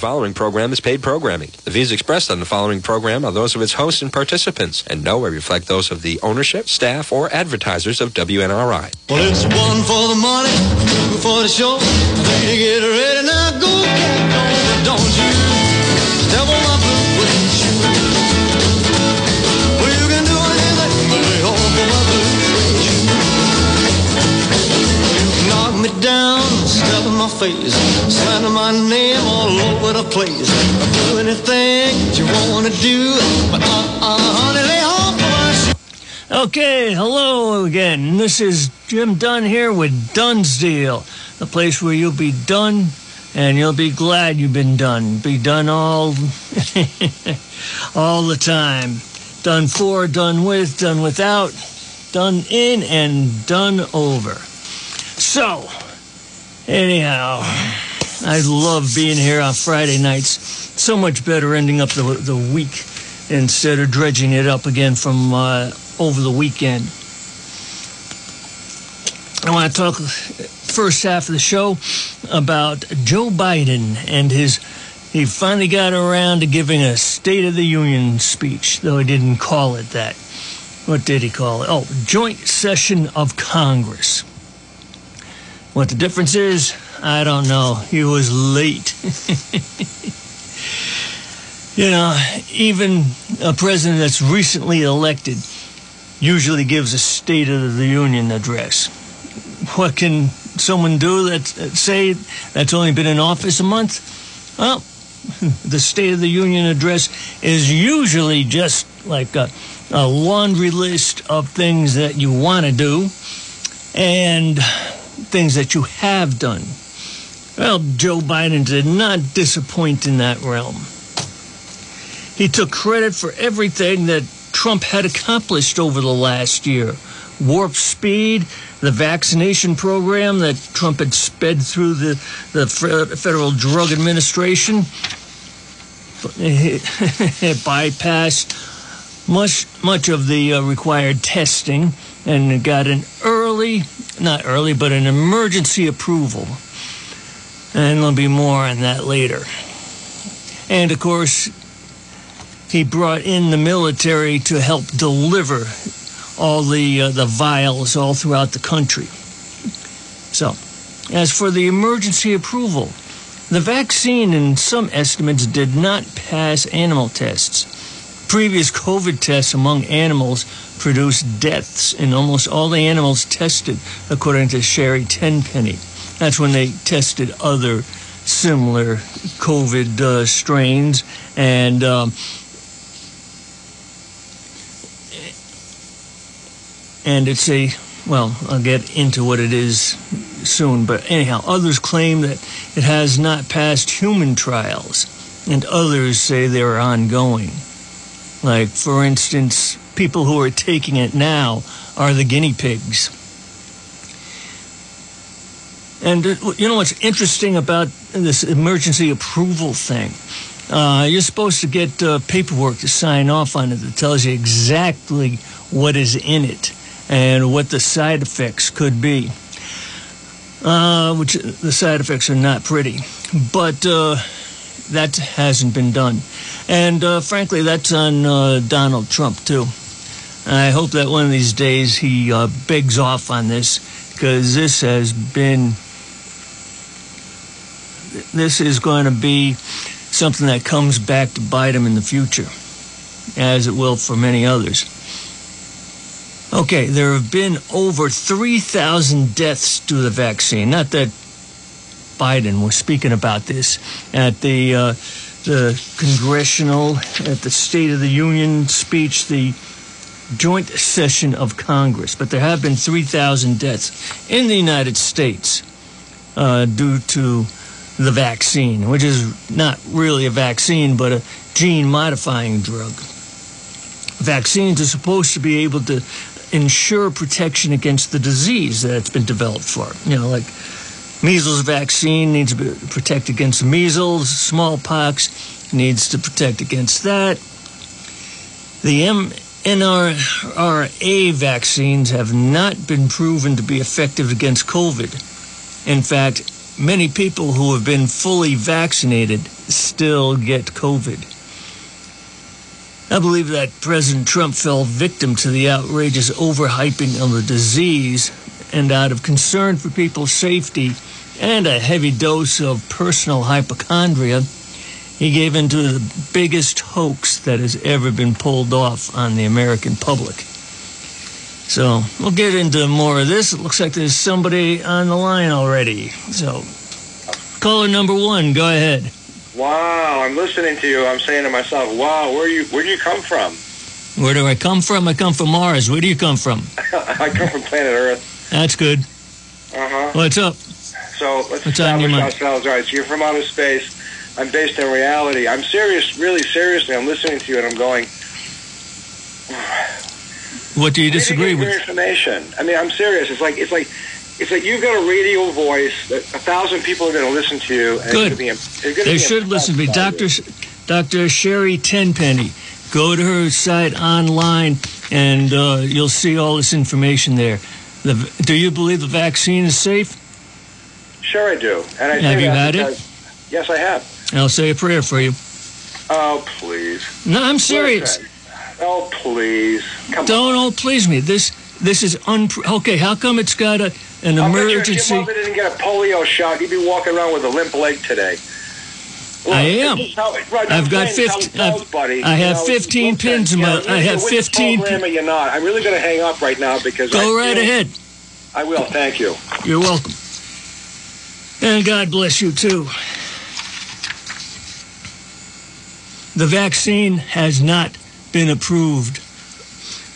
following program is paid programming. The views expressed on the following program are those of its hosts and participants, and nowhere reflect those of the ownership, staff, or advertisers of WNRI. Well, it's one for the money, two for the show. To get ready now, go get don't you suede. Well, you can do anything but suede. You knock me down, my face, slander my name all over the place. i Do anything that you wanna do, but uh, uh, honey, off of my. Okay, hello again. This is Jim Dunn here with Dunn's Deal, the place where you'll be done and you'll be glad you've been done. Be done all, all the time. Done for, done with, done without, done in, and done over. So, anyhow, I love being here on Friday nights. So much better ending up the, the week instead of dredging it up again from uh, over the weekend. I want to talk first half of the show about Joe Biden and his. He finally got around to giving a State of the Union speech, though he didn't call it that. What did he call it? Oh, joint session of Congress. What the difference is, I don't know. He was late. you know, even a president that's recently elected usually gives a State of the Union address. What can someone do that say that's only been in office a month? Well, the State of the Union address is usually just like a, a laundry list of things that you want to do and things that you have done. Well, Joe Biden did not disappoint in that realm. He took credit for everything that Trump had accomplished over the last year. Warp speed, the vaccination program that Trump had sped through the, the Federal Drug Administration. It bypassed much, much of the uh, required testing and got an early, not early, but an emergency approval. And there'll be more on that later. And of course, he brought in the military to help deliver all the uh, the vials all throughout the country. So, as for the emergency approval, the vaccine in some estimates did not pass animal tests. Previous COVID tests among animals produced deaths in almost all the animals tested, according to Sherry Tenpenny. That's when they tested other similar COVID uh, strains and. Um, and it's a well i'll get into what it is soon but anyhow others claim that it has not passed human trials and others say they're ongoing like for instance people who are taking it now are the guinea pigs and uh, you know what's interesting about this emergency approval thing uh, you're supposed to get uh, paperwork to sign off on it that tells you exactly what is in it and what the side effects could be. Uh, which the side effects are not pretty, but uh, that hasn't been done. And uh, frankly, that's on uh, Donald Trump too. I hope that one of these days he uh, begs off on this because this has been. This is going to be something that comes back to bite him in the future, as it will for many others. Okay, there have been over 3,000 deaths due to the vaccine. Not that Biden was speaking about this at the uh, the congressional, at the State of the Union speech, the joint session of Congress. But there have been 3,000 deaths in the United States uh, due to the vaccine, which is not really a vaccine, but a gene modifying drug. Vaccines are supposed to be able to ensure protection against the disease that's been developed for. You know, like measles vaccine needs to protect against measles, smallpox needs to protect against that. The mRNA vaccines have not been proven to be effective against COVID. In fact, many people who have been fully vaccinated still get COVID. I believe that President Trump fell victim to the outrageous overhyping of the disease, and out of concern for people's safety and a heavy dose of personal hypochondria, he gave into the biggest hoax that has ever been pulled off on the American public. So we'll get into more of this. It looks like there's somebody on the line already. So, caller number one, go ahead. Wow, I'm listening to you. I'm saying to myself, wow, where you where do you come from? Where do I come from? I come from Mars. Where do you come from? I come from planet Earth. That's good. Uh huh. What's up? So let's What's establish ourselves. All right, so you're from outer space. I'm based in reality. I'm serious, really seriously. I'm listening to you, and I'm going. What do you disagree with? information. I mean, I'm serious. It's like it's like it's like you've got a radio voice that a thousand people are going to listen to you. And Good. Be, They should listen to me. Dr. Dr. Sherry Tenpenny. Go to her site online and uh, you'll see all this information there. The, do you believe the vaccine is safe? Sure, I do. And I Have you had it? Yes, I have. I'll say a prayer for you. Oh, please. No, I'm serious. Oh, please. Come on. Don't oh please me. This this is unpro- okay. How come it's got a an you if emergency? your didn't get a polio shot, you'd be walking around with a limp leg today. Look, I am. how- right, I've got saying how it 50 goes, I've- buddy. I have know, 15 pins in my- I have 15 the program or you're not. I'm really going to hang up right now because I Go right feel- ahead. I will. Thank you. You're welcome. And God bless you too. The vaccine has not been approved.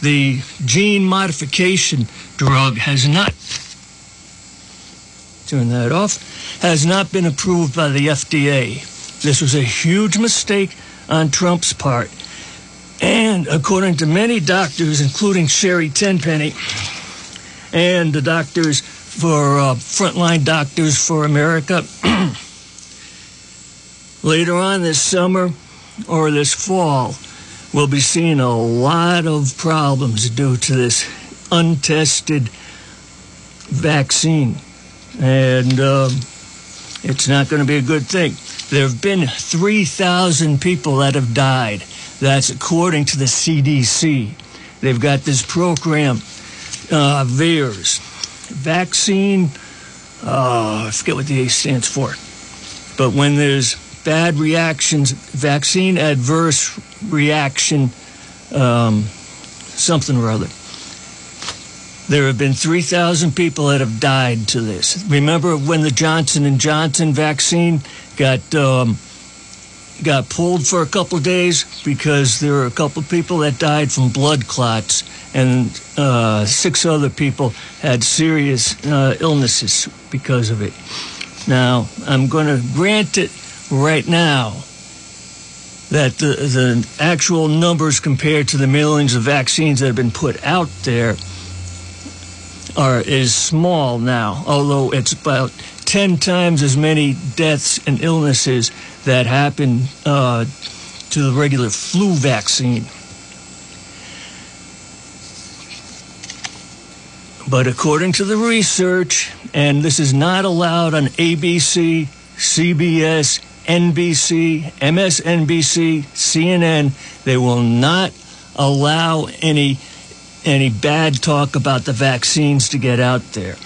The gene modification drug has not, turn that off, has not been approved by the FDA. This was a huge mistake on Trump's part. And according to many doctors, including Sherry Tenpenny, and the doctors for uh, frontline doctors for America. Later on this summer or this fall, we'll be seeing a lot of problems due to this untested vaccine. And um, it's not going to be a good thing. There have been 3,000 people that have died. That's according to the CDC. They've got this program uh, VAERS, vaccine, uh, I forget what the A stands for. But when there's bad reactions, vaccine adverse reaction, um, something or other. There have been 3,000 people that have died to this. Remember when the Johnson and Johnson vaccine got um, got pulled for a couple days because there were a couple people that died from blood clots, and uh, six other people had serious uh, illnesses because of it. Now, I'm going to grant it right now that the, the actual numbers compared to the millions of vaccines that have been put out there are is small now, although it's about 10 times as many deaths and illnesses that happen uh, to the regular flu vaccine. But according to the research, and this is not allowed on ABC, CBS, NBC, MSNBC, CNN, they will not allow any any bad talk about the vaccines to get out there.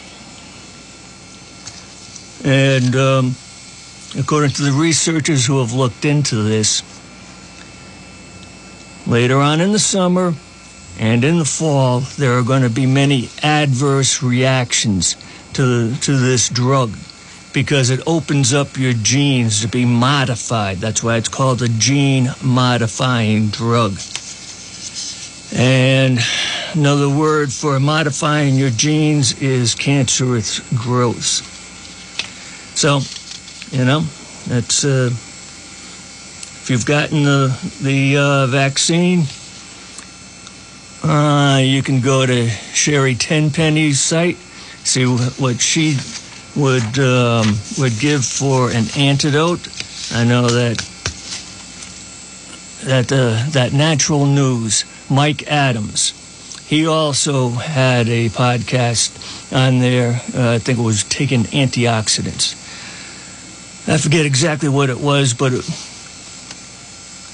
And um, according to the researchers who have looked into this, later on in the summer and in the fall, there are going to be many adverse reactions to, to this drug because it opens up your genes to be modified. That's why it's called a gene modifying drug. And another word for modifying your genes is cancerous growth. So, you know, that's uh, if you've gotten the the uh, vaccine, uh, you can go to Sherry Tenpenny's site, see what she would um, would give for an antidote. I know that that uh, that natural news, Mike Adams. He also had a podcast on there. Uh, I think it was taking antioxidants. I forget exactly what it was, but it,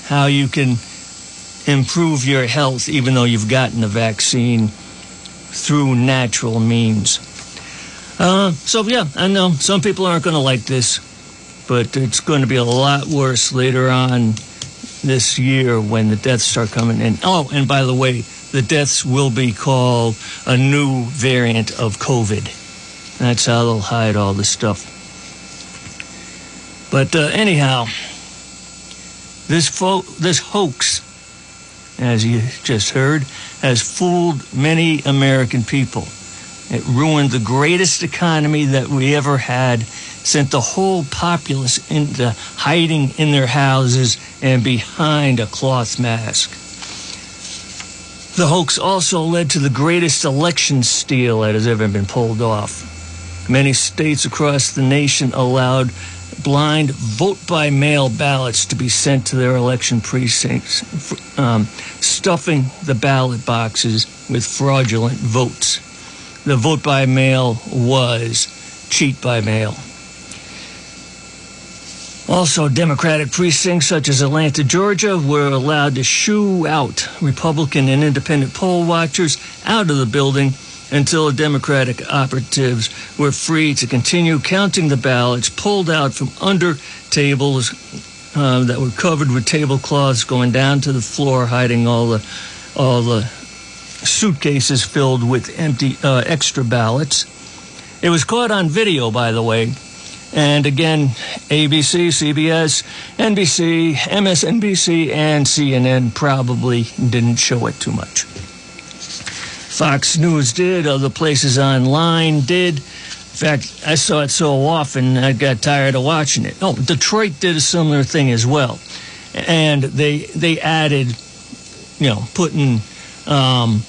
how you can improve your health even though you've gotten the vaccine through natural means. Uh, so, yeah, I know some people aren't going to like this, but it's going to be a lot worse later on this year when the deaths start coming in. Oh, and by the way, the deaths will be called a new variant of COVID. That's how they'll hide all this stuff. But uh, anyhow, this fo- this hoax, as you just heard, has fooled many American people. It ruined the greatest economy that we ever had, sent the whole populace into hiding in their houses and behind a cloth mask. The hoax also led to the greatest election steal that has ever been pulled off. Many states across the nation allowed blind vote by mail ballots to be sent to their election precincts, um, stuffing the ballot boxes with fraudulent votes. The vote by mail was cheat by mail. Also, Democratic precincts such as Atlanta, Georgia were allowed to shoo out Republican and independent poll watchers out of the building until Democratic operatives were free to continue counting the ballots pulled out from under tables uh, that were covered with tablecloths going down to the floor, hiding all the all the suitcases filled with empty uh, extra ballots. It was caught on video, by the way. And again, ABC, CBS, NBC, MSNBC, and CNN probably didn't show it too much. Fox News did, other places online did. In fact, I saw it so often I got tired of watching it. Oh, Detroit did a similar thing as well, and they they added, you know, putting, um,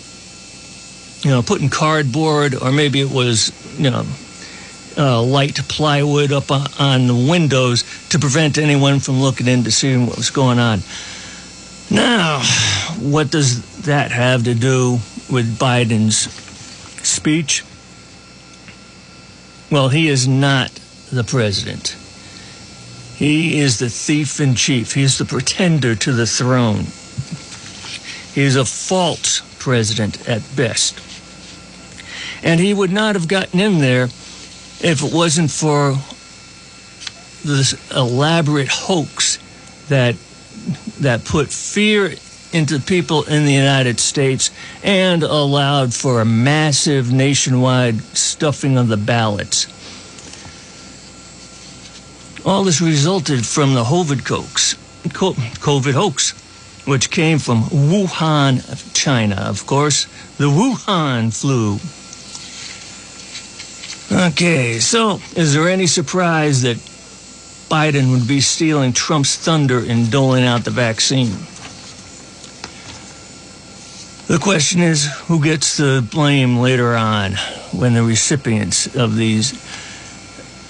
you know, putting cardboard or maybe it was you know. Uh, light plywood up on, the windows to prevent anyone from looking in to see what was going on. Now, what does that have to do with Biden's speech? Well, he is not the president. He is the thief in chief. He is the pretender to the throne. He is a false president at best. And he would not have gotten in there if it wasn't for this elaborate hoax that that put fear into people in the United States and allowed for a massive nationwide stuffing of the ballots. All this resulted from the COVID hoax, COVID hoax, which came from Wuhan, China, of course, the Wuhan flu. Okay, so is there any surprise that Biden would be stealing Trump's thunder in doling out the vaccine? The question is who gets the blame later on when the recipients of these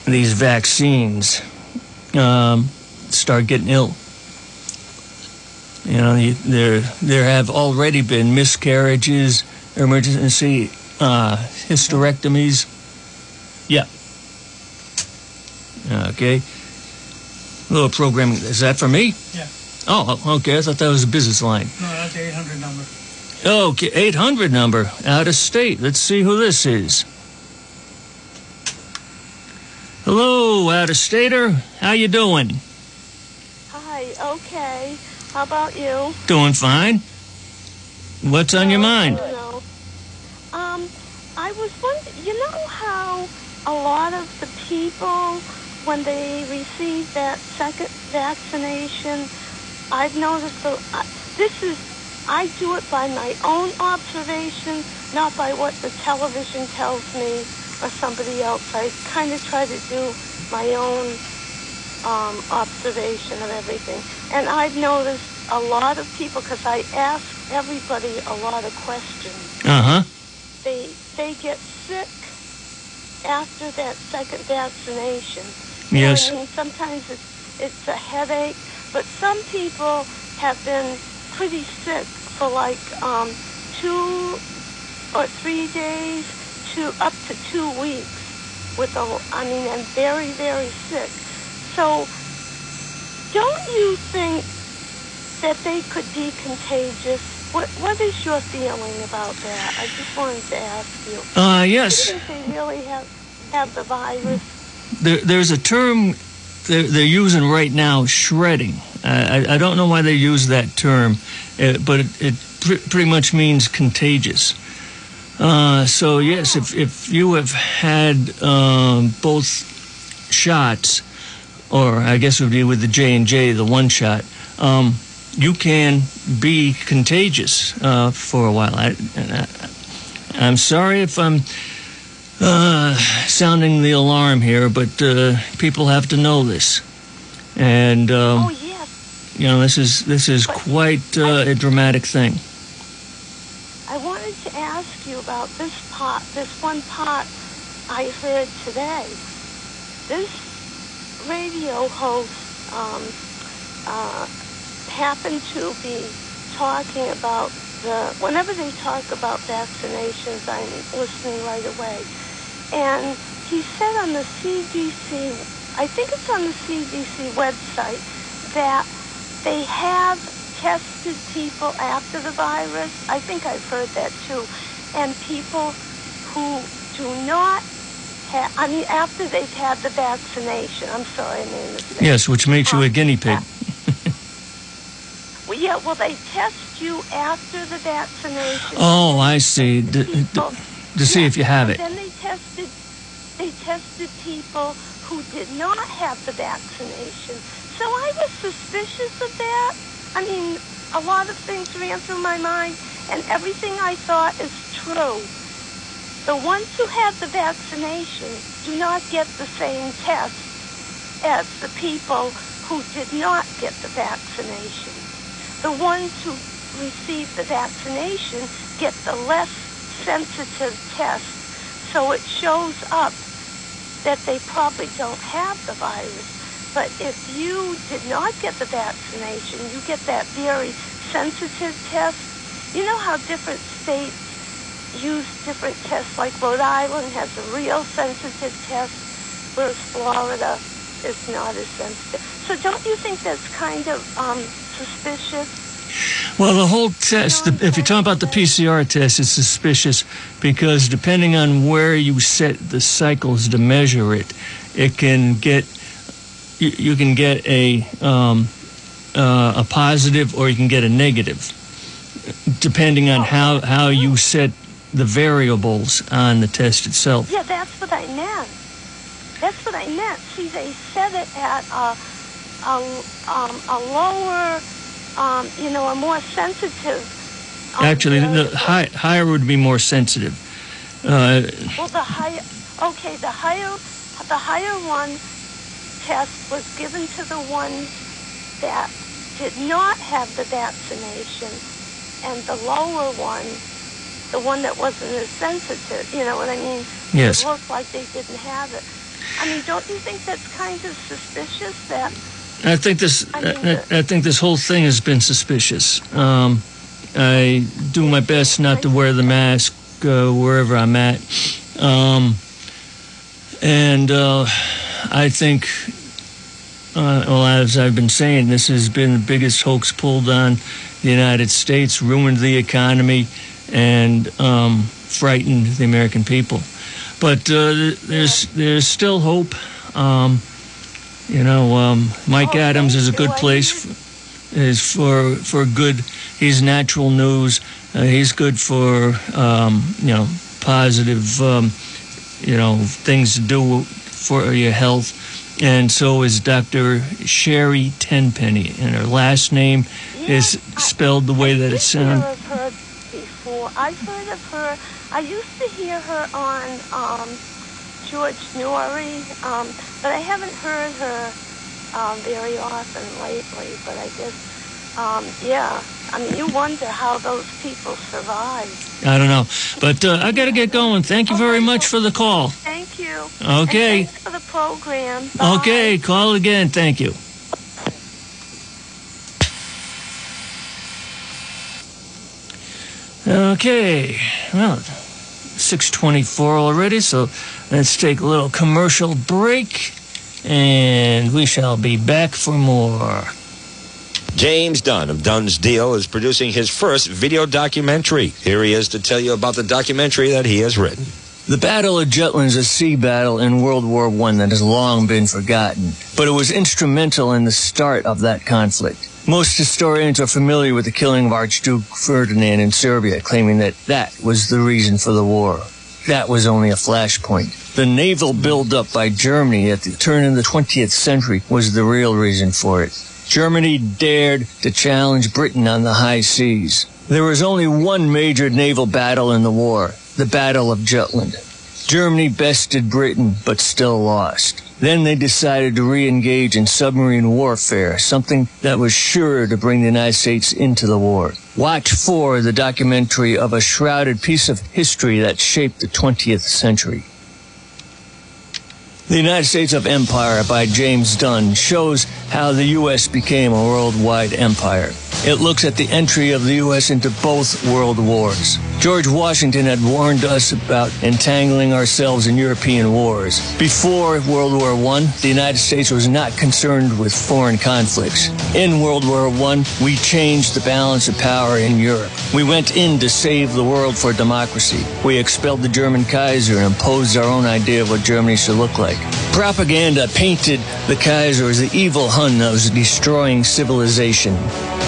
these vaccines um, start getting ill. You know, there there have already been miscarriages, emergency uh, hysterectomies. Yeah. Okay. A little programming. Is that for me? Yeah. Oh, okay. I thought that was a business line. No, that's the 800 number. Okay, 800 number, out of state. Let's see who this is. Hello, out of stater. How you doing? Hi, okay. How about you? Doing fine. What's on your oh, mind? No. Um, I was wondering, you know how a lot of the people, when they receive that second vaccination, I've noticed, the, uh, this is I do it by my own observation, not by what the television tells me or somebody else. I kind of try to do my own um, observation of everything. And I've noticed a lot of people, because I ask everybody a lot of questions, Uh huh. they, they get sick after that second vaccination. You know what Yes. I mean, sometimes it's, it's a headache, but some people have been pretty sick for like um, two or three days to up to two weeks with a, I mean, and very, very sick. So don't you think that they could be contagious. What What is your feeling about that? I just wanted to ask you. Uh, yes, think they really have have the virus? there, there's a term they're, they're using right now, shredding. I, I, I don't know why they use that term, uh, but it, it pr- pretty much means contagious. Uh, so yes, if if you have had um, both shots, or I guess it would be with the J and J, the one shot, um, you can be contagious uh, for a while. I, I, I'm sorry if I'm uh, sounding the alarm here, but uh, people have to know this, and um, oh yes. you know this is this is quite uh, a dramatic thing. I wanted to ask you about this part, this one part I heard today. This radio host um, happened to be talking about the, whenever they talk about vaccinations, I'm listening right away. And he said on the CDC, I think it's on the CDC website, that they have tested people after the virus. I think I've heard that too. And people who do not have, I mean, after they've had the vaccination. I'm sorry, I mistake. Yes, which makes you a um, guinea pig. Well, yeah, well, they test you after the vaccination. Oh, I see. D- d- to see Yeah, if you have and it. Then they tested, they tested people who did not have the vaccination. So I was suspicious of that. I mean, a lot of things ran through my mind, and everything I thought is true. The ones who have the vaccination do not get the same test as the people who did not get the vaccination. The ones who receive the vaccination get the less sensitive test, so it shows up that they probably don't have the virus. But if you did not get the vaccination, you get that very sensitive test. You know how different states use different tests, like Rhode Island has a real sensitive test, whereas Florida is not as sensitive. So don't you think that's kind of um, suspicious? Well, the whole test, the, if you're talking about the PCR test, it's suspicious because depending on where you set the cycles to measure it, it can get you, you can get a um, uh, a positive or you can get a negative, depending on how how you set the variables on the test itself. Yeah, that's what I meant. That's what I meant. See, they set it at a, a, um, a lower, um, you know, a more sensitive. um, Actually, the high, higher would be more sensitive. Uh, Well, the higher, okay, the higher, the higher one test was given to the ones that did not have the vaccination, and the lower one, the one that wasn't as sensitive. You know what I mean? Yes. It looked like they didn't have it. I mean, don't you think that's kind of suspicious? That I think this. I I, I think this whole thing has been suspicious. Um, I do my best not to wear the mask uh, wherever I'm at, um, and uh, I think. Uh, well, as I've been saying, this has been the biggest hoax pulled on the United States, ruined the economy, and um, frightened the American people. But uh, there's there's still hope. Um, you know, um, Mike Oh, Adams is a good place for, is for for good. He's natural news. Uh, he's good for um, you know positive um, you know things to do for your health. And so is Dr. Sherry Tenpenny, and her last name is spelled the way that it I sounds. did hear of her before. I've heard of her. I used to hear her on um, George Noory, um, but I haven't heard her um, very often lately. But I guess, um, yeah. I mean, you wonder how those people survive. I don't know, but uh, I got to get going. Thank you very much for the call. Thank you. Okay. And thanks for the program. Bye. Okay, call again. Thank you. Okay, well, 624 already, so let's take a little commercial break and we shall be back for more. James Dunn of Dunn's Deal is producing his first video documentary. Here he is to tell you about the documentary that he has written. The Battle of Jutland is a sea battle in World War I that has long been forgotten, but it was instrumental in the start of that conflict. Most historians are familiar with the killing of Archduke Ferdinand in Serbia, claiming that that was the reason for the war. That was only a flashpoint. The naval buildup by Germany at the turn of the 20th century was the real reason for it. Germany dared to challenge Britain on the high seas. There was only one major naval battle in the war, the Battle of Jutland. Germany bested Britain, but still lost. Then they decided to re-engage in submarine warfare, something that was sure to bring the United States into the war. Watch for the documentary of a shrouded piece of history that shaped the 20th century. The United States of Empire by James Dunn shows how the U.S. became a worldwide empire. It looks at the entry of the U.S. into both world wars. George Washington had warned us about entangling ourselves in European wars. Before World War I, the United States was not concerned with foreign conflicts. In World War I, we changed the balance of power in Europe. We went in to save the world for democracy. We expelled the German Kaiser and imposed our own idea of what Germany should look like. Propaganda painted the Kaiser as the evil Hun that was destroying civilization.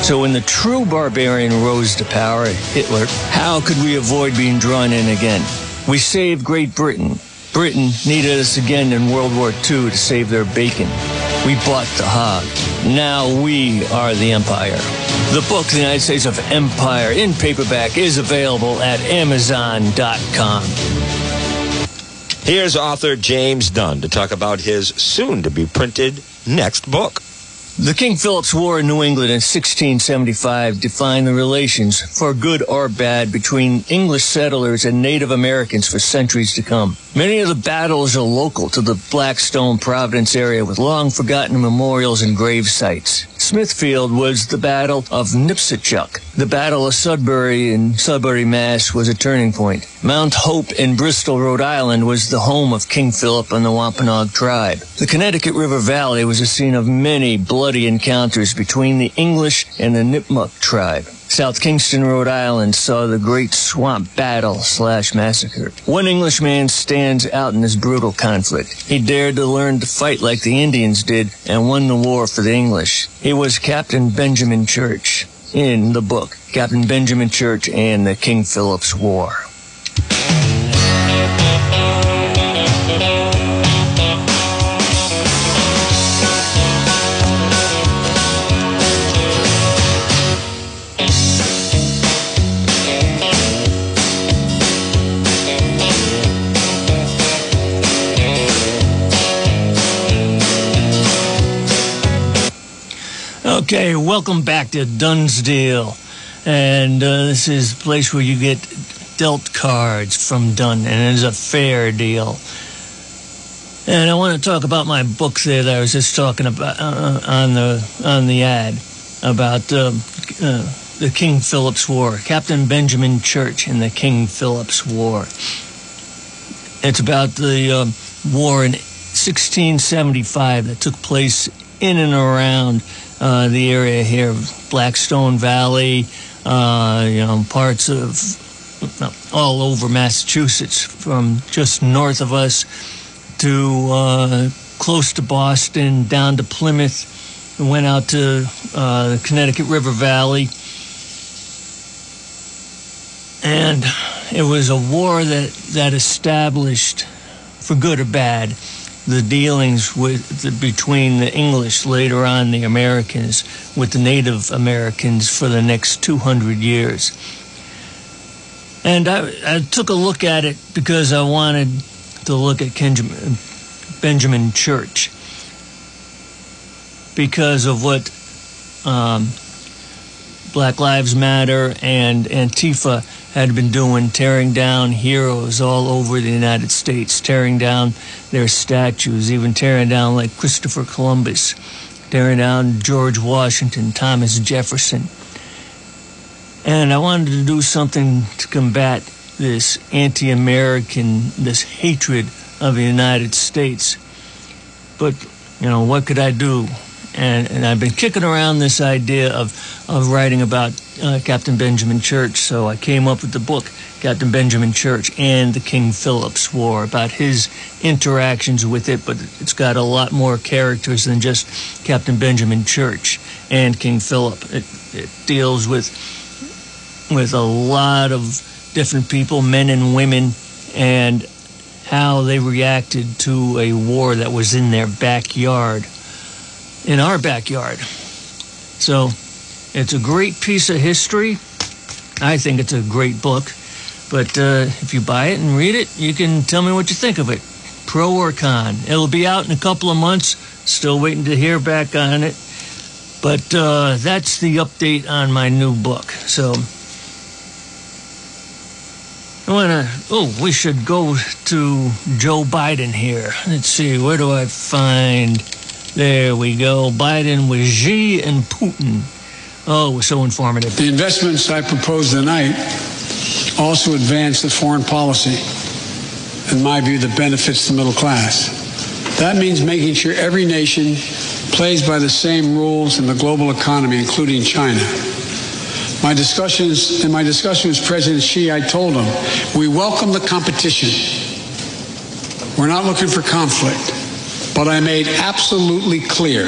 So when the true barbarian rose to power, Hitler, how could we avoid being drawn in again? We saved Great Britain. Britain needed us again in World War II to save their bacon. We bought the hog. Now we are the empire. The book, The United States of Empire, in paperback, is available at Amazon.com. Here's author James Dunn to talk about his soon to be printed next book. The King Philip's War in New England in 1675 defined the relations, for good or bad, between English settlers and Native Americans for centuries to come. Many of the battles are local to the Blackstone Providence area with long forgotten memorials and grave sites. Smithfield was the Battle of Nipsachuk. The Battle of Sudbury in Sudbury, Mass. was a turning point. Mount Hope in Bristol, Rhode Island was the home of King Philip and the Wampanoag tribe. The Connecticut River Valley was a scene of many bloody encounters between the English and the Nipmuc tribe. South Kingstown, Rhode Island saw the Great Swamp Battle slash massacre. One Englishman stands out in this brutal conflict. He dared to learn to fight like the Indians did and won the war for the English. He was Captain Benjamin Church in the book, Captain Benjamin Church and the King Philip's War. Okay, welcome back to Dunn's Deal. And uh, this is a place where you get dealt cards from Dunn, and it's a fair deal. And I want to talk about my book there that I was just talking about uh, on the on the ad about uh, uh, the King Philip's War, Captain Benjamin Church in the King Philip's War. It's about the um, war in 1675 that took place in and around uh, the area here, of Blackstone Valley, uh, you know, parts of all over Massachusetts, from just north of us to uh, close to Boston, down to Plymouth. We went out to uh, the Connecticut River Valley. And it was a war that, that established, for good or bad, the dealings with the, between the English, later on the Americans, with the Native Americans for the next 200 years. And I, I took a look at it because I wanted to look at Kenjamin, Benjamin Church because of what um, Black Lives Matter and Antifa had been doing, tearing down heroes all over the United States, tearing down their statues, even tearing down like Christopher Columbus, tearing down George Washington, Thomas Jefferson. And I wanted to do something to combat this anti American, this hatred of the United States. But, you know, what could I do? And, and I've been kicking around this idea of, of writing about uh, Captain Benjamin Church. So I came up with the book, Captain Benjamin Church and the King Philip's War, about his interactions with it, but it's got a lot more characters than just Captain Benjamin Church and King Philip. It, it deals with, with a lot of different people, men and women, and how they reacted to a war that was in their backyard, in our backyard. So it's a great piece of history. I think it's a great book. But uh, if you buy it and read it, you can tell me what you think of it, pro or con. It'll be out in a couple of months. Still waiting to hear back on it. But uh, that's the update on my new book. So I wanna. Oh, we should go to Joe Biden here. Let's see. Where do I find? There we go. Biden with Xi and Putin. Oh, it was so informative. The investments I propose tonight also advance the foreign policy, in my view, that benefits the middle class. That means making sure every nation plays by the same rules in the global economy, including China. My discussions in my discussion with President Xi, I told him we welcome the competition. We're not looking for conflict, but I made absolutely clear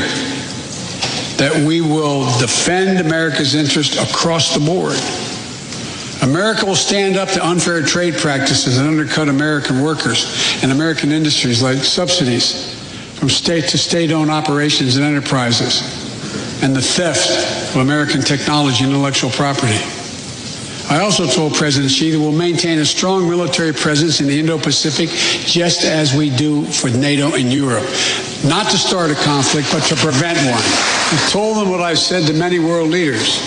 that we will defend America's interest across the board. America will stand up to unfair trade practices that undercut American workers and American industries like subsidies from state to state owned operations and enterprises and the theft of American technology and intellectual property. I also told President Xi that we'll maintain a strong military presence in the Indo-Pacific just as we do for NATO and Europe. Not to start a conflict, but to prevent one. I told them what I've said to many world leaders,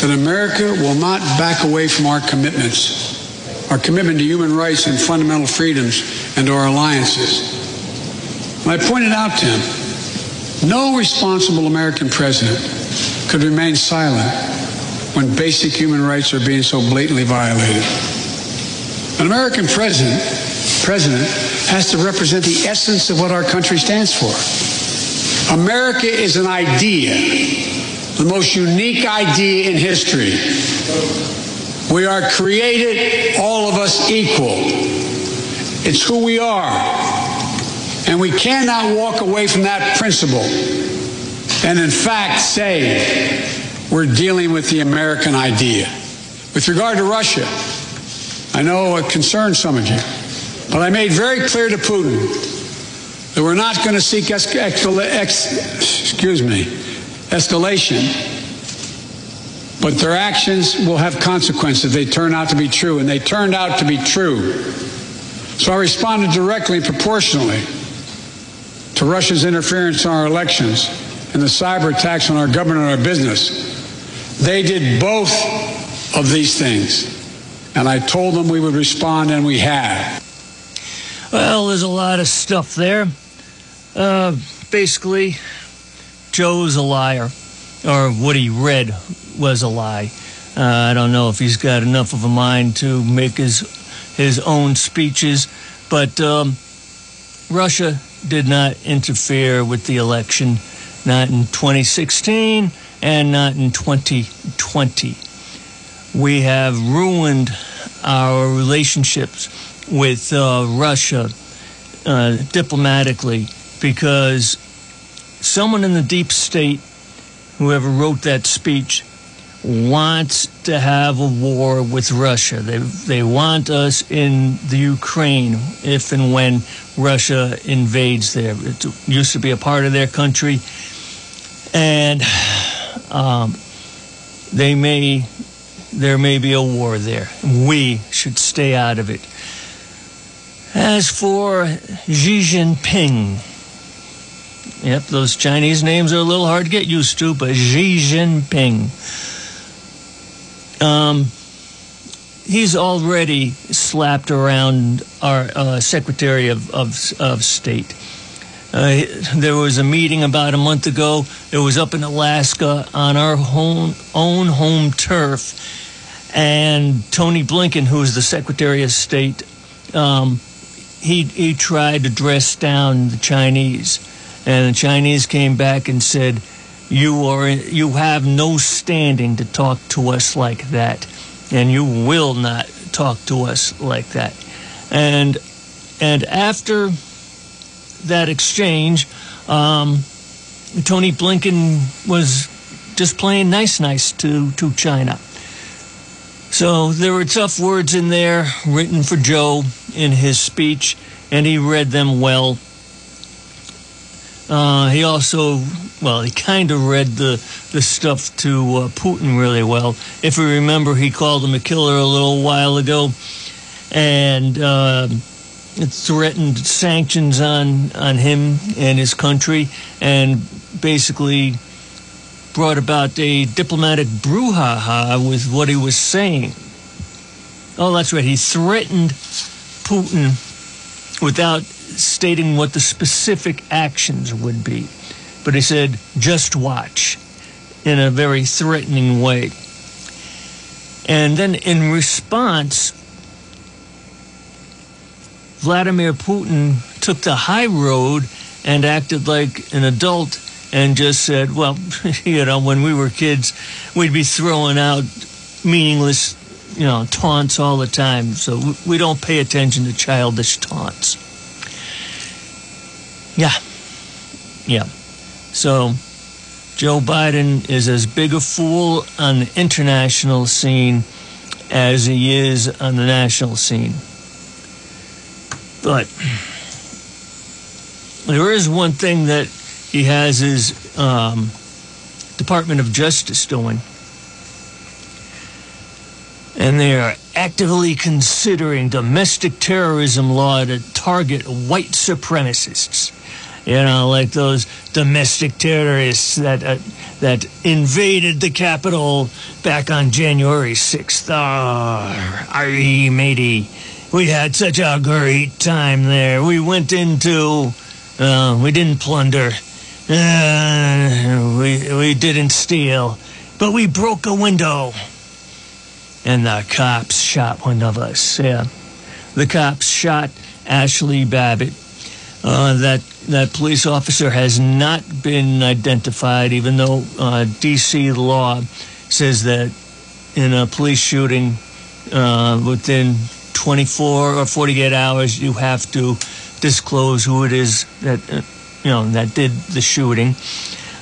that America will not back away from our commitments, our commitment to human rights and fundamental freedoms and our alliances. And I pointed out to him no responsible American president could remain silent when basic human rights are being so blatantly violated. An American president, president has to represent the essence of what our country stands for. America is an idea, the most unique idea in history. We are created, all of us equal. It's who we are. And we cannot walk away from that principle and, in fact, say we're dealing with the American idea. With regard to Russia, I know it concerns some of you, but I made very clear to Putin that we're not going to seek ex- ex- excuse me, escalation, but their actions will have consequences. If they turn out to be true, and they turned out to be true. So I responded directly and proportionally to Russia's interference in our elections and the cyber attacks on our government and our business. They did both of these things. And I told them we would respond, and we have. Well, there's a lot of stuff there. Uh, basically, Joe's a liar, or what he read was a lie. Uh, I don't know if he's got enough of a mind to make his his own speeches, but um, Russia did not interfere with the election, not in 2016 and not in 2020. We have ruined our relationships with uh, Russia uh, diplomatically because someone in the deep state, whoever wrote that speech, wants to have a war with Russia. They they want us in the Ukraine if and when Russia invades there. It used to be a part of their country, and um, they may there may be a war there. We should stay out of it. As for Xi Jinping, yep, those Chinese names are a little hard to get used to, but Xi Jinping. Um, he's already slapped around our uh, Secretary of, of, of State. Uh, there was a meeting about a month ago. It was up in Alaska on our home, own home turf. And Tony Blinken, who is the Secretary of State, um, he, he tried to dress down the Chinese. And the Chinese came back and said, You are you have no standing to talk to us like that, and you will not talk to us like that. And and after that exchange, um, Tony Blinken was just playing nice, nice to to China. So there were tough words in there written for Joe in his speech, and he read them well. Uh, he also, well, he kind of read the the stuff to uh, Putin really well. If you remember, he called him a killer a little while ago, and uh, threatened sanctions on on him and his country, and basically brought about a diplomatic brouhaha with what he was saying. Oh, that's right. He threatened Putin without stating what the specific actions would be. But he said, just watch, in a very threatening way. And then in response, Vladimir Putin took the high road and acted like an adult and just said, well, you know, when we were kids, we'd be throwing out meaningless, you know, taunts all the time. So we don't pay attention to childish taunts. Yeah. Yeah. So Joe Biden is as big a fool on the international scene as he is on the national scene. But there is one thing that he has his um, Department of Justice doing. And they are actively considering domestic terrorism law to target white supremacists. You know, like those domestic terrorists that uh, that invaded the Capitol back on January 6th. Oh, aye, matey. We had such a great time there. We went into, uh, we didn't plunder. Uh, we, we didn't steal, but we broke a window. And the cops shot one of us. Yeah. The cops shot Ashley Babbitt. Uh, that that police officer has not been identified, even though uh, D.C. law says that in a police shooting, uh, within 24 or 48 hours, you have to disclose who it is that uh, you know that did the shooting,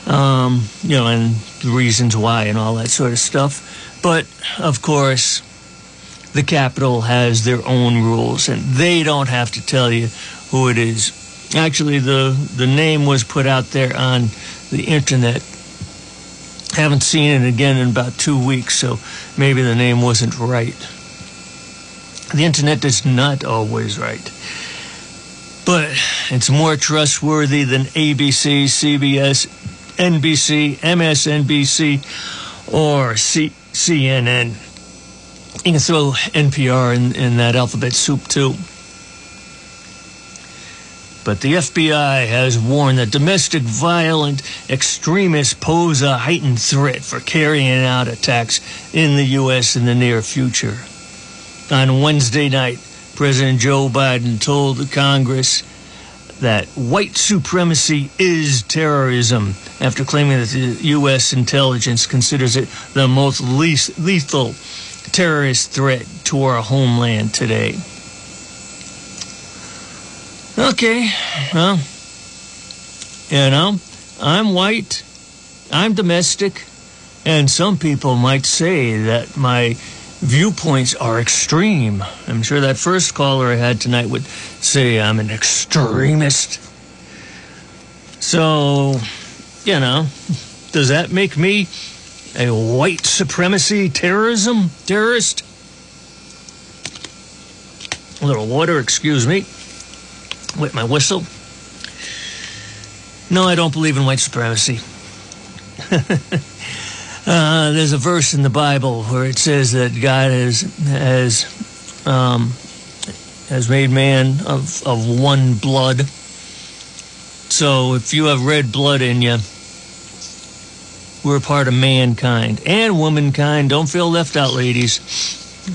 um, you know, and the reasons why and all that sort of stuff. But of course, the Capitol has their own rules, and they don't have to tell you who it is. Actually, the the name was put out there on the internet. Haven't seen it again in about two weeks, so maybe the name wasn't right. The internet is not always right. But it's more trustworthy than ABC, CBS, NBC, MSNBC, or C- CNN. You can throw NPR in, in that alphabet soup too. But the FBI has warned that domestic violent extremists pose a heightened threat for carrying out attacks in the U.S. in the near future. On Wednesday night, President Joe Biden told the Congress that white supremacy is terrorism after claiming that the U.S. intelligence considers it the most least lethal terrorist threat to our homeland today. Okay, well, you know, I'm white, I'm domestic, and some people might say that my viewpoints are extreme. I'm sure that first caller I had tonight would say I'm an extremist. So, you know, does that make me a white supremacy terrorism terrorist? A little water, excuse me. Wet my whistle. No, I don't believe in white supremacy. Uh, there's a verse in the Bible where it says that God has has um, has made man of of one blood. So if you have red blood in you, we're part of mankind and womankind. Don't feel left out, ladies.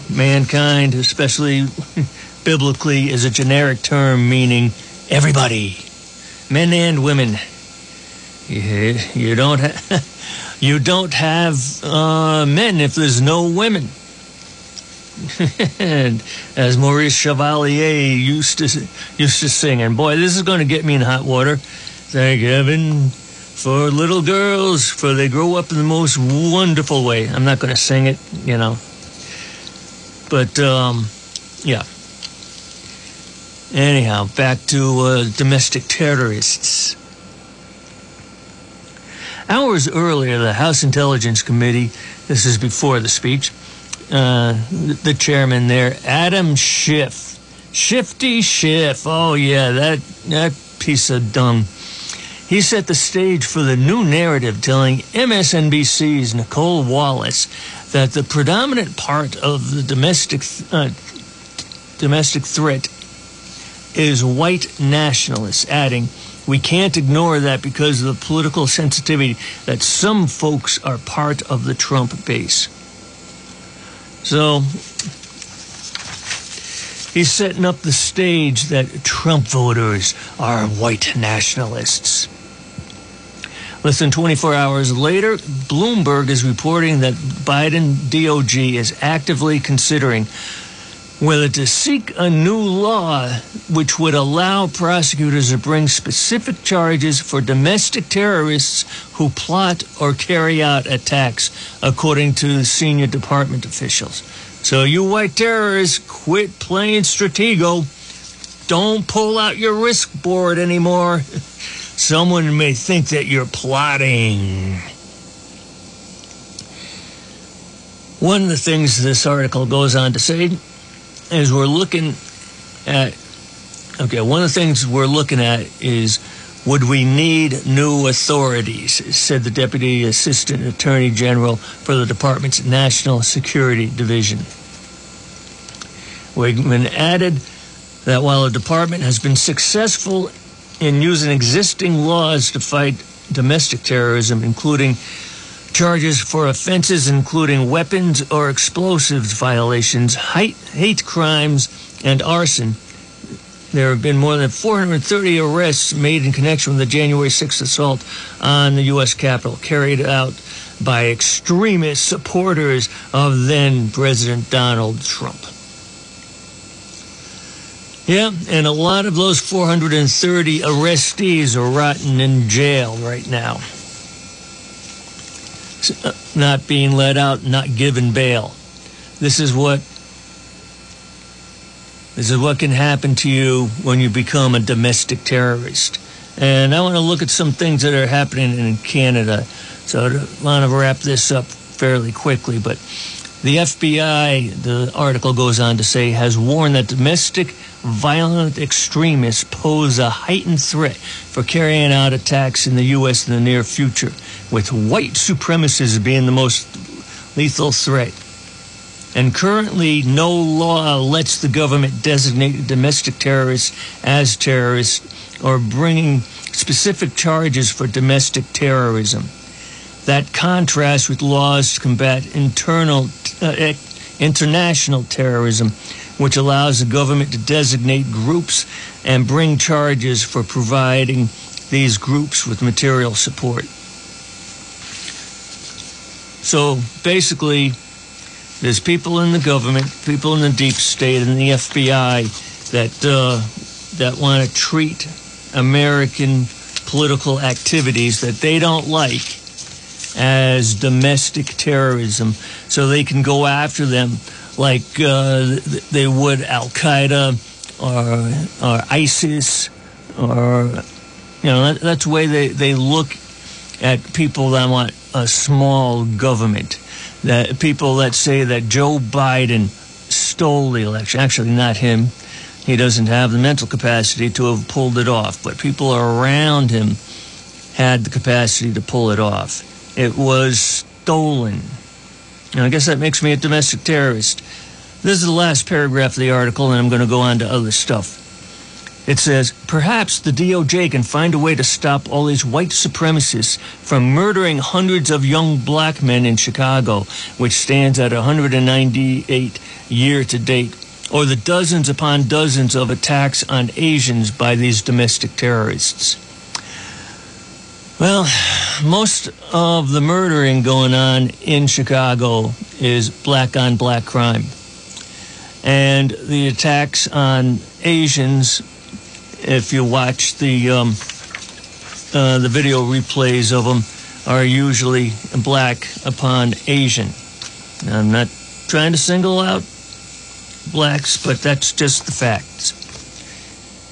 Mankind, especially biblically, is a generic term meaning everybody, men and women. You, you don't you don't have uh, men if there's no women. and as Maurice Chevalier used to used to sing, and boy, this is going to get me in hot water. Thank heaven for little girls, for they grow up in the most wonderful way. I'm not going to sing it, you know, but um, yeah. Anyhow, back to uh, domestic terrorists. Hours earlier, the House Intelligence Committee, this is before the speech, uh, the chairman there, Adam Schiff. Shifty Schiff. Oh, yeah, that, that piece of dung. He set the stage for the new narrative telling MSNBC's Nicolle Wallace that the predominant part of the domestic uh, domestic threat is white nationalists, adding, we can't ignore that because of the political sensitivity that some folks are part of the Trump base. So he's setting up the stage that Trump voters are white nationalists. Less than 24 hours later, Bloomberg is reporting that Biden DOJ is actively considering whether to seek a new law which would allow prosecutors to bring specific charges for domestic terrorists who plot or carry out attacks, according to senior department officials. So, you white terrorists, quit playing Stratego. Don't pull out your risk board anymore. Someone may think that you're plotting. One of the things this article goes on to say is we're looking at okay one of the things we're looking at is would we need new authorities said the deputy assistant attorney general for the department's national security division. Wiegmann added that while the department has been successful in using existing laws to fight domestic terrorism including charges for offenses including weapons or explosives violations, hate, hate crimes, and arson. There have been more than 430 arrests made in connection with the January 6th assault on the U.S. Capitol, carried out by extremist supporters of then President Donald Trump. Yeah, and a lot of those 430 arrestees are rotting in jail right now Uh, not being let out, not given bail. This is what this is what can happen to you when you become a domestic terrorist. And I want to look at some things that are happening in Canada. So I want to wrap this up fairly quickly, but the FBI, the article goes on to say, has warned that domestic violent extremists pose a heightened threat for carrying out attacks in the U.S. in the near future, with white supremacists being the most lethal threat. And currently, no law lets the government designate domestic terrorists as terrorists or bringing specific charges for domestic terrorism. That contrasts with laws to combat internal, uh, international terrorism which allows the government to designate groups and bring charges for providing these groups with material support. So basically, there's people in the government, people in the deep state, and the FBI that uh, that want to treat American political activities that they don't like as domestic terrorism, so they can go after them like uh, they would Al Qaeda or, or ISIS or you know that, that's the way they, they look at people that want a small government. That people that say that Joe Biden stole the election. Actually, not him. He doesn't have the mental capacity to have pulled it off, but people around him had the capacity to pull it off. It was stolen. And I guess that makes me a domestic terrorist. This is the last paragraph of the article, and I'm going to go on to other stuff. It says, perhaps the DOJ can find a way to stop all these white supremacists from murdering hundreds of young black men in Chicago, which stands at 198 year to date, or the dozens upon dozens of attacks on Asians by these domestic terrorists. Well, most of the murdering going on in Chicago is black on black crime. And the attacks on Asians, if you watch the um, uh, the video replays of them, are usually black upon Asian. I'm not trying to single out blacks, but that's just the facts.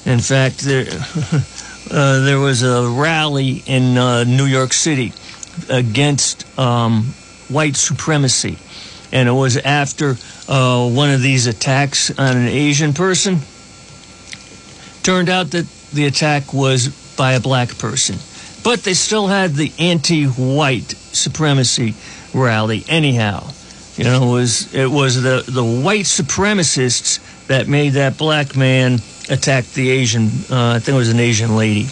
In fact, there, uh, there was a rally in uh, New York City against um, white supremacy. And it was after uh, one of these attacks on an Asian person. Turned out that the attack was by a black person. But they still had the anti white supremacy rally, anyhow. You know, it was, it was the, the white supremacists that made that black man attack the Asian, uh, I think it was an Asian lady.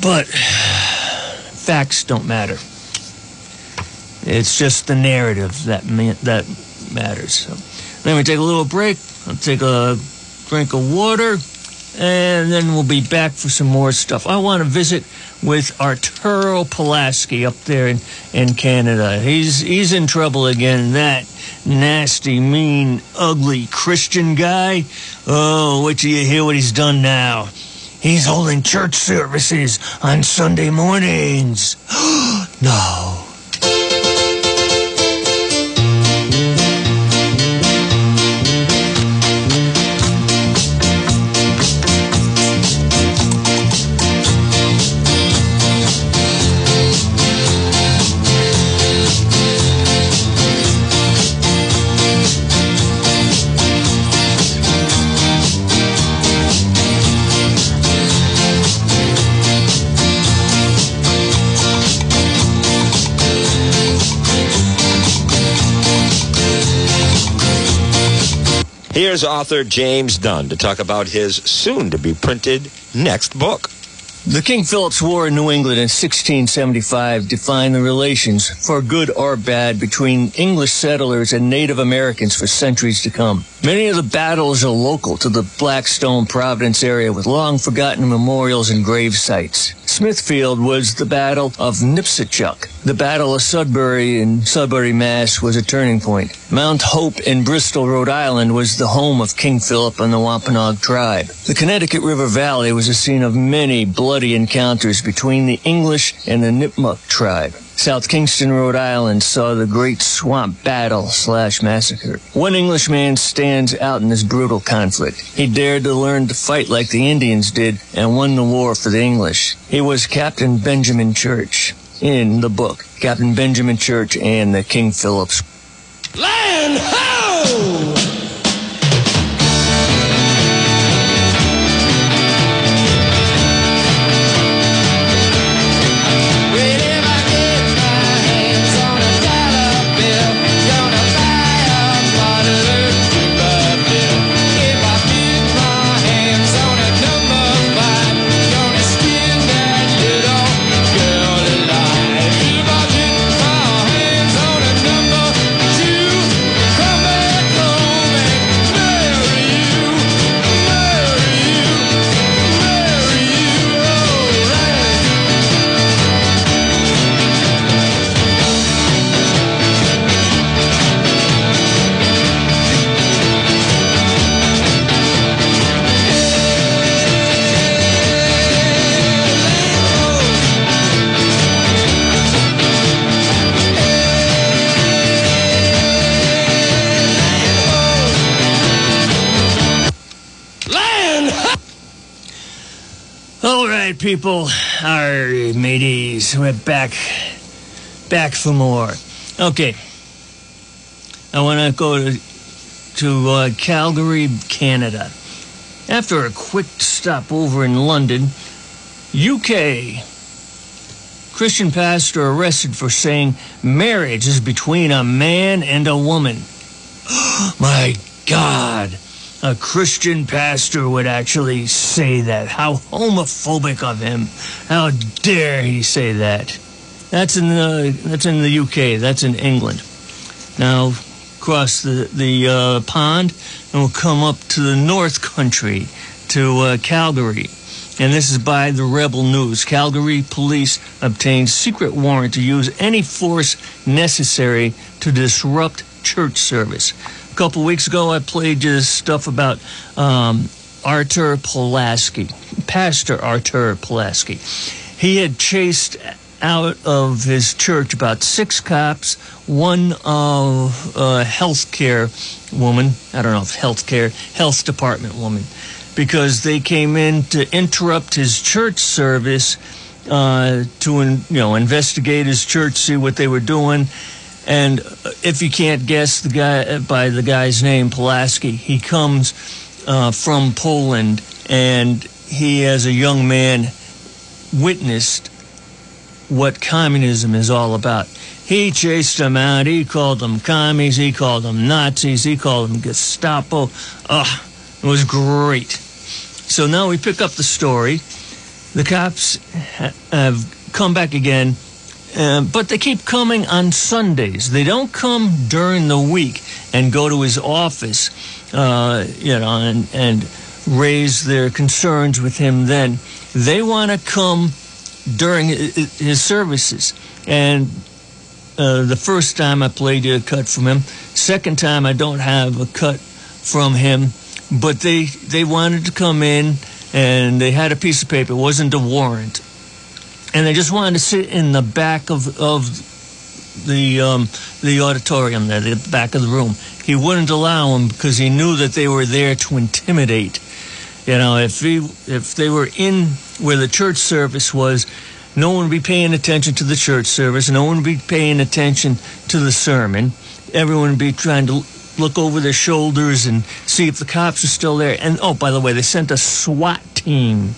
But facts don't matter. It's just the narrative that ma- that matters. So, let me take a little break. I'll take a drink of water, and then we'll be back for some more stuff. I want to visit with Arturo Pulaski up there in, in Canada. He's he's in trouble again. That nasty, mean, ugly Christian guy. Oh, wait till you hear what he's done now. He's holding church services on Sunday mornings. no. Here's author James Dunn to talk about his soon to be printed next book. The King Philip's War in New England in 1675 defined the relations, for good or bad, between English settlers and Native Americans for centuries to come. Many of the battles are local to the Blackstone Providence area with long forgotten memorials and grave sites. Smithfield was the Battle of Nipsachuck. The Battle of Sudbury in Sudbury, Mass. was a turning point. Mount Hope in Bristol, Rhode Island was the home of King Philip and the Wampanoag tribe. The Connecticut River Valley was a scene of many bloody encounters between the English and the Nipmuc tribe. South Kingstown, Rhode Island saw the Great Swamp Battle slash massacre. One Englishman stands out in this brutal conflict. He dared to learn to fight like the Indians did and won the war for the English. He was Captain Benjamin Church in the book, Captain Benjamin Church and the King Philip's. Land people, our mateys, we're back, back for more. Okay, I want to go to, to uh, Calgary, Canada. After a quick stop over in London, UK, Christian pastor arrested for saying marriage is between a man and a woman. My God a Christian pastor would actually say that. How homophobic of him. How dare he say that? That's in the that's in the UK. That's in England. Now cross the the uh, pond and we'll come up to the North Country to uh, Calgary. and this is by the Rebel News. Calgary police obtained secret warrant to use any force necessary to disrupt church service. Couple weeks ago, I played you stuff about um, Pulaski, Pastor Artur Pulaski. He had chased out of his church about six cops, one uh, uh, healthcare woman, I don't know if healthcare, health department woman, because they came in to interrupt his church service uh, to you know investigate his church, see what they were doing. And if you can't guess the guy by the guy's name, Pulaski, he comes uh, from Poland, and he, as a young man, witnessed what communism is all about. He chased them out. He called them commies. He called them Nazis. He called them Gestapo. Oh, it was great. So now we pick up the story. The cops have come back again, uh, but they keep coming on Sundays. They don't come during the week and go to his office, uh, you know, and, and raise their concerns with him then. They want to come during his services. And uh, the first time I played a cut from him. Second time I don't have a cut from him, but they they wanted to come in and they had a piece of paper. It wasn't a warrant, and they just wanted to sit in the back of of the um, the auditorium there, the back of the room. He wouldn't allow them because he knew that they were there to intimidate. You know, if he if they were in where the church service was, no one would be paying attention to the church service. No one would be paying attention to the sermon. Everyone would be trying to look over their shoulders and see if the cops are still there. And oh, by the way, they sent a SWAT team,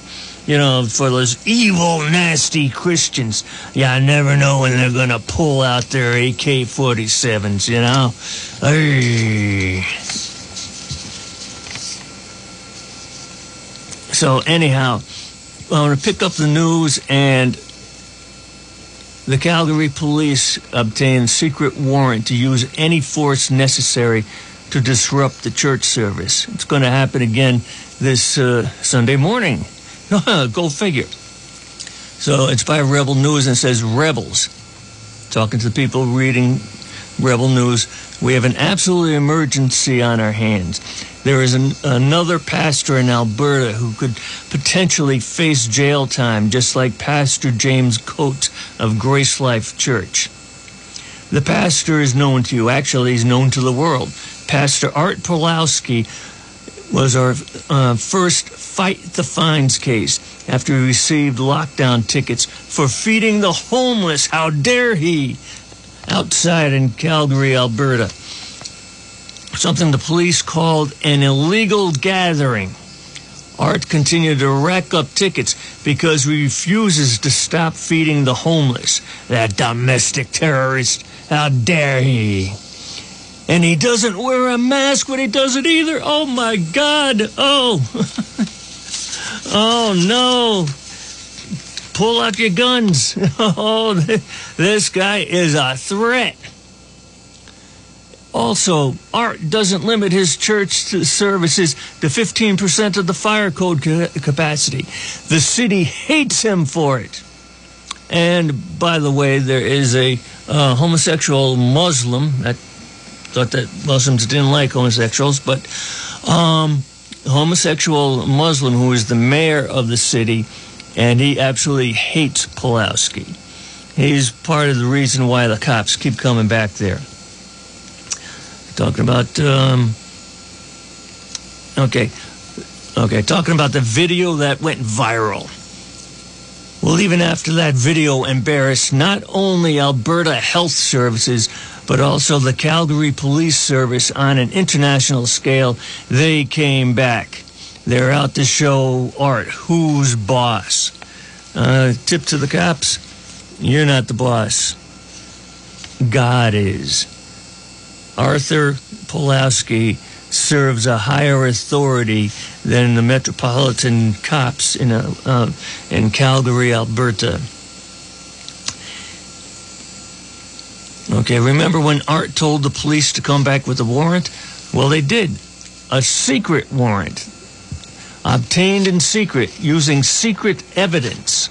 you know, for those evil, nasty Christians. Yeah, I never know when they're going to pull out their AK 47s, you know? Hey. So, anyhow, I want to pick up the news and the Calgary police obtained secret warrant to use any force necessary to disrupt the church service. It's going to happen again this uh, Sunday morning. Go figure. So it's by Rebel News and says Rebels. Talking to the people reading Rebel News, we have an absolute emergency on our hands. There is an, another pastor in Alberta who could potentially face jail time, just like Pastor James Coates of Grace Life Church. The pastor is known to you. Actually, he's known to the world. Pastor Art Pawlowski was our uh, first fight the fines case after he received lockdown tickets for feeding the homeless. How dare he? Outside in Calgary, Alberta something the police called an illegal gathering. Art continued to rack up tickets because he refuses to stop feeding the homeless. That domestic terrorist, how dare he? And he doesn't wear a mask when he does it either. Oh my God. Oh. oh no. Pull out your guns. Oh, this guy is a threat. Also, Art doesn't limit his church services to 15% of the fire code capacity. The city hates him for it. And by the way, there is a uh, homosexual Muslim. I thought that Muslims didn't like homosexuals, but um, homosexual Muslim who is the mayor of the city, and he absolutely hates Pawlowski. He's part of the reason why the cops keep coming back there. Talking about, um, okay, okay, talking about the video that went viral. Well, even after that video embarrassed not only Alberta Health Services, but also the Calgary Police Service on an international scale, they came back. They're out to show Art who's boss. Uh, tip to the cops you're not the boss, God is. Arthur Pawlowski serves a higher authority than the metropolitan cops in, a, uh, in Calgary, Alberta. Okay, remember when Art told the police to come back with a warrant? Well, they did. A secret warrant. obtained in secret using secret evidence.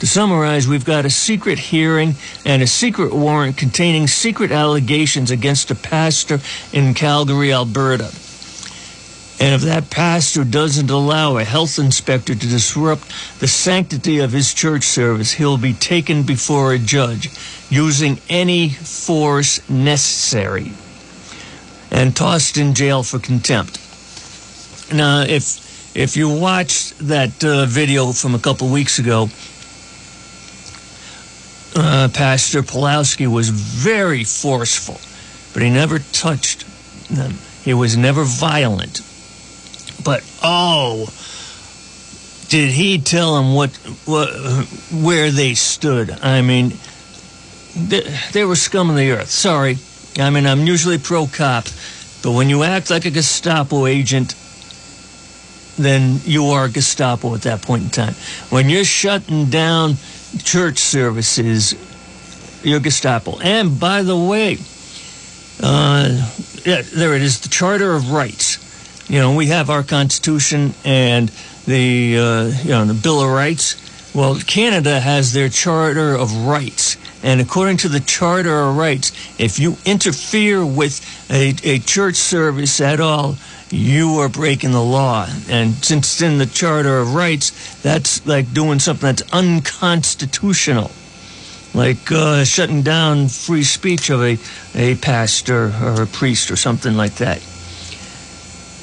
To summarize, we've got a secret hearing and a secret warrant containing secret allegations against a pastor in Calgary, Alberta. And if that pastor doesn't allow a health inspector to disrupt the sanctity of his church service, he'll be taken before a judge using any force necessary and tossed in jail for contempt. Now, if if you watched that uh, video from a couple weeks ago, uh, Pastor Pawlowski was very forceful, but he never touched them. He was never violent. But oh, did he tell them what, what where they stood? I mean, they, they were scum of the earth. Sorry, I mean I'm usually pro cop, but when you act like a Gestapo agent, then you are Gestapo at that point in time. When you're shutting down church services, you're Gestapo. And by the way, uh, yeah, there it is, the Charter of Rights. You know, we have our Constitution and the uh, you know the Bill of Rights. Well, Canada has their Charter of Rights, and according to the Charter of Rights, if you interfere with a, a church service at all, you are breaking the law. And since it's in the Charter of Rights, that's like doing something that's unconstitutional, like uh, shutting down free speech of a, a pastor or a priest or something like that.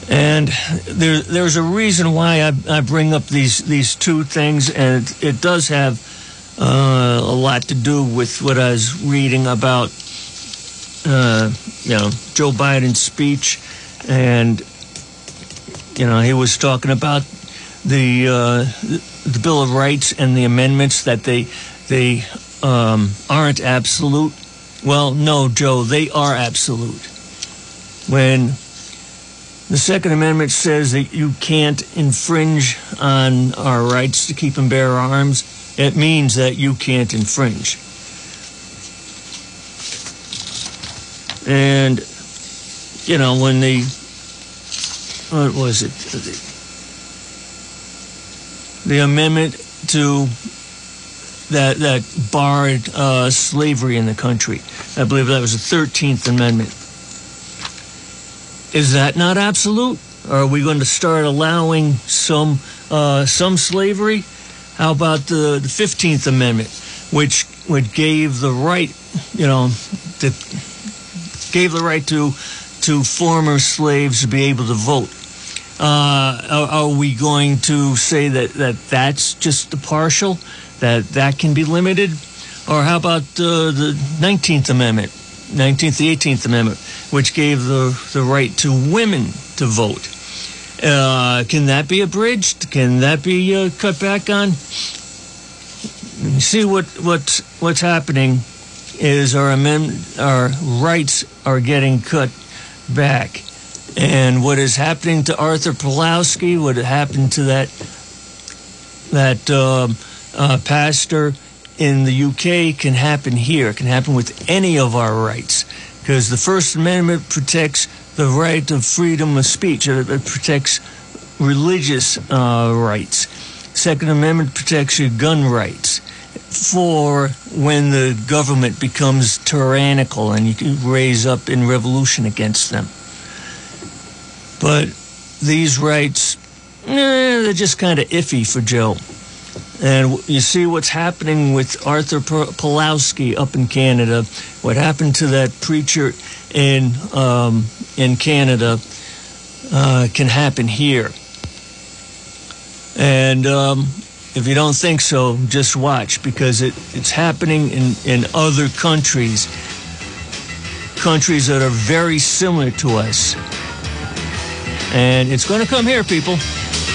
And there, there's a reason why I, I bring up these, these two things, and it, it does have uh, a lot to do with what I was reading about, uh, you know, Joe Biden's speech, and you know, he was talking about the uh, the Bill of Rights and the amendments that they they um, aren't absolute. Well, no, Joe, they are absolute. When the Second Amendment says that you can't infringe on our rights to keep and bear arms. It means that you can't infringe. And, you know, when the, what was it? The, the amendment to that, that barred uh, slavery in the country. I believe that was the 13th Amendment. Is that not absolute? Are we going to start allowing some uh, some slavery? How about the, the 15th Amendment, which which gave the right, you know, to, gave the right to to former slaves to be able to vote? Uh, are, are we going to say that, that that's just the partial, that that can be limited? Or how about uh, the 19th Amendment, 19th, the 18th Amendment, which gave the, the right to women to vote? Uh, can that be abridged? Can that be uh, cut back on? See what what's what's happening is our amend our rights are getting cut back, and what is happening to Arthur Pawlowski, what happened to that that um, uh, pastor in the UK can happen here. It can happen with any of our rights because the First Amendment protects the right of freedom of speech. It, it protects religious uh, rights. Second Amendment protects your gun rights for when the government becomes tyrannical and you can raise up in revolution against them. But these rights, eh, they're just kind of iffy for Joe. And you see what's happening with Arthur Pawlowski up in Canada. What happened to that preacher in um, in Canada uh, can happen here. And um, if you don't think so, just watch because it, it's happening in, in other countries, countries that are very similar to us. And it's going to come here, people,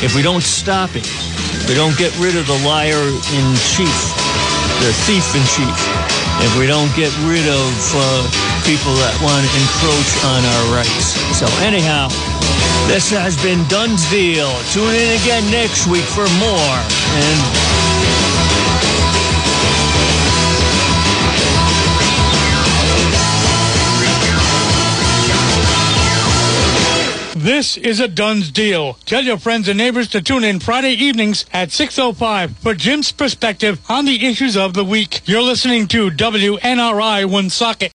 if we don't stop it. If we don't get rid of the liar in chief, the thief in chief. If we don't get rid of uh, people that want to encroach on our rights. So, anyhow, this has been Dunn's Deal. Tune in again next week for more. And This is a Dunn's deal. Tell your friends and neighbors to tune in Friday evenings at 6.05 for Jim's perspective on the issues of the week. You're listening to WNRI Woonsocket.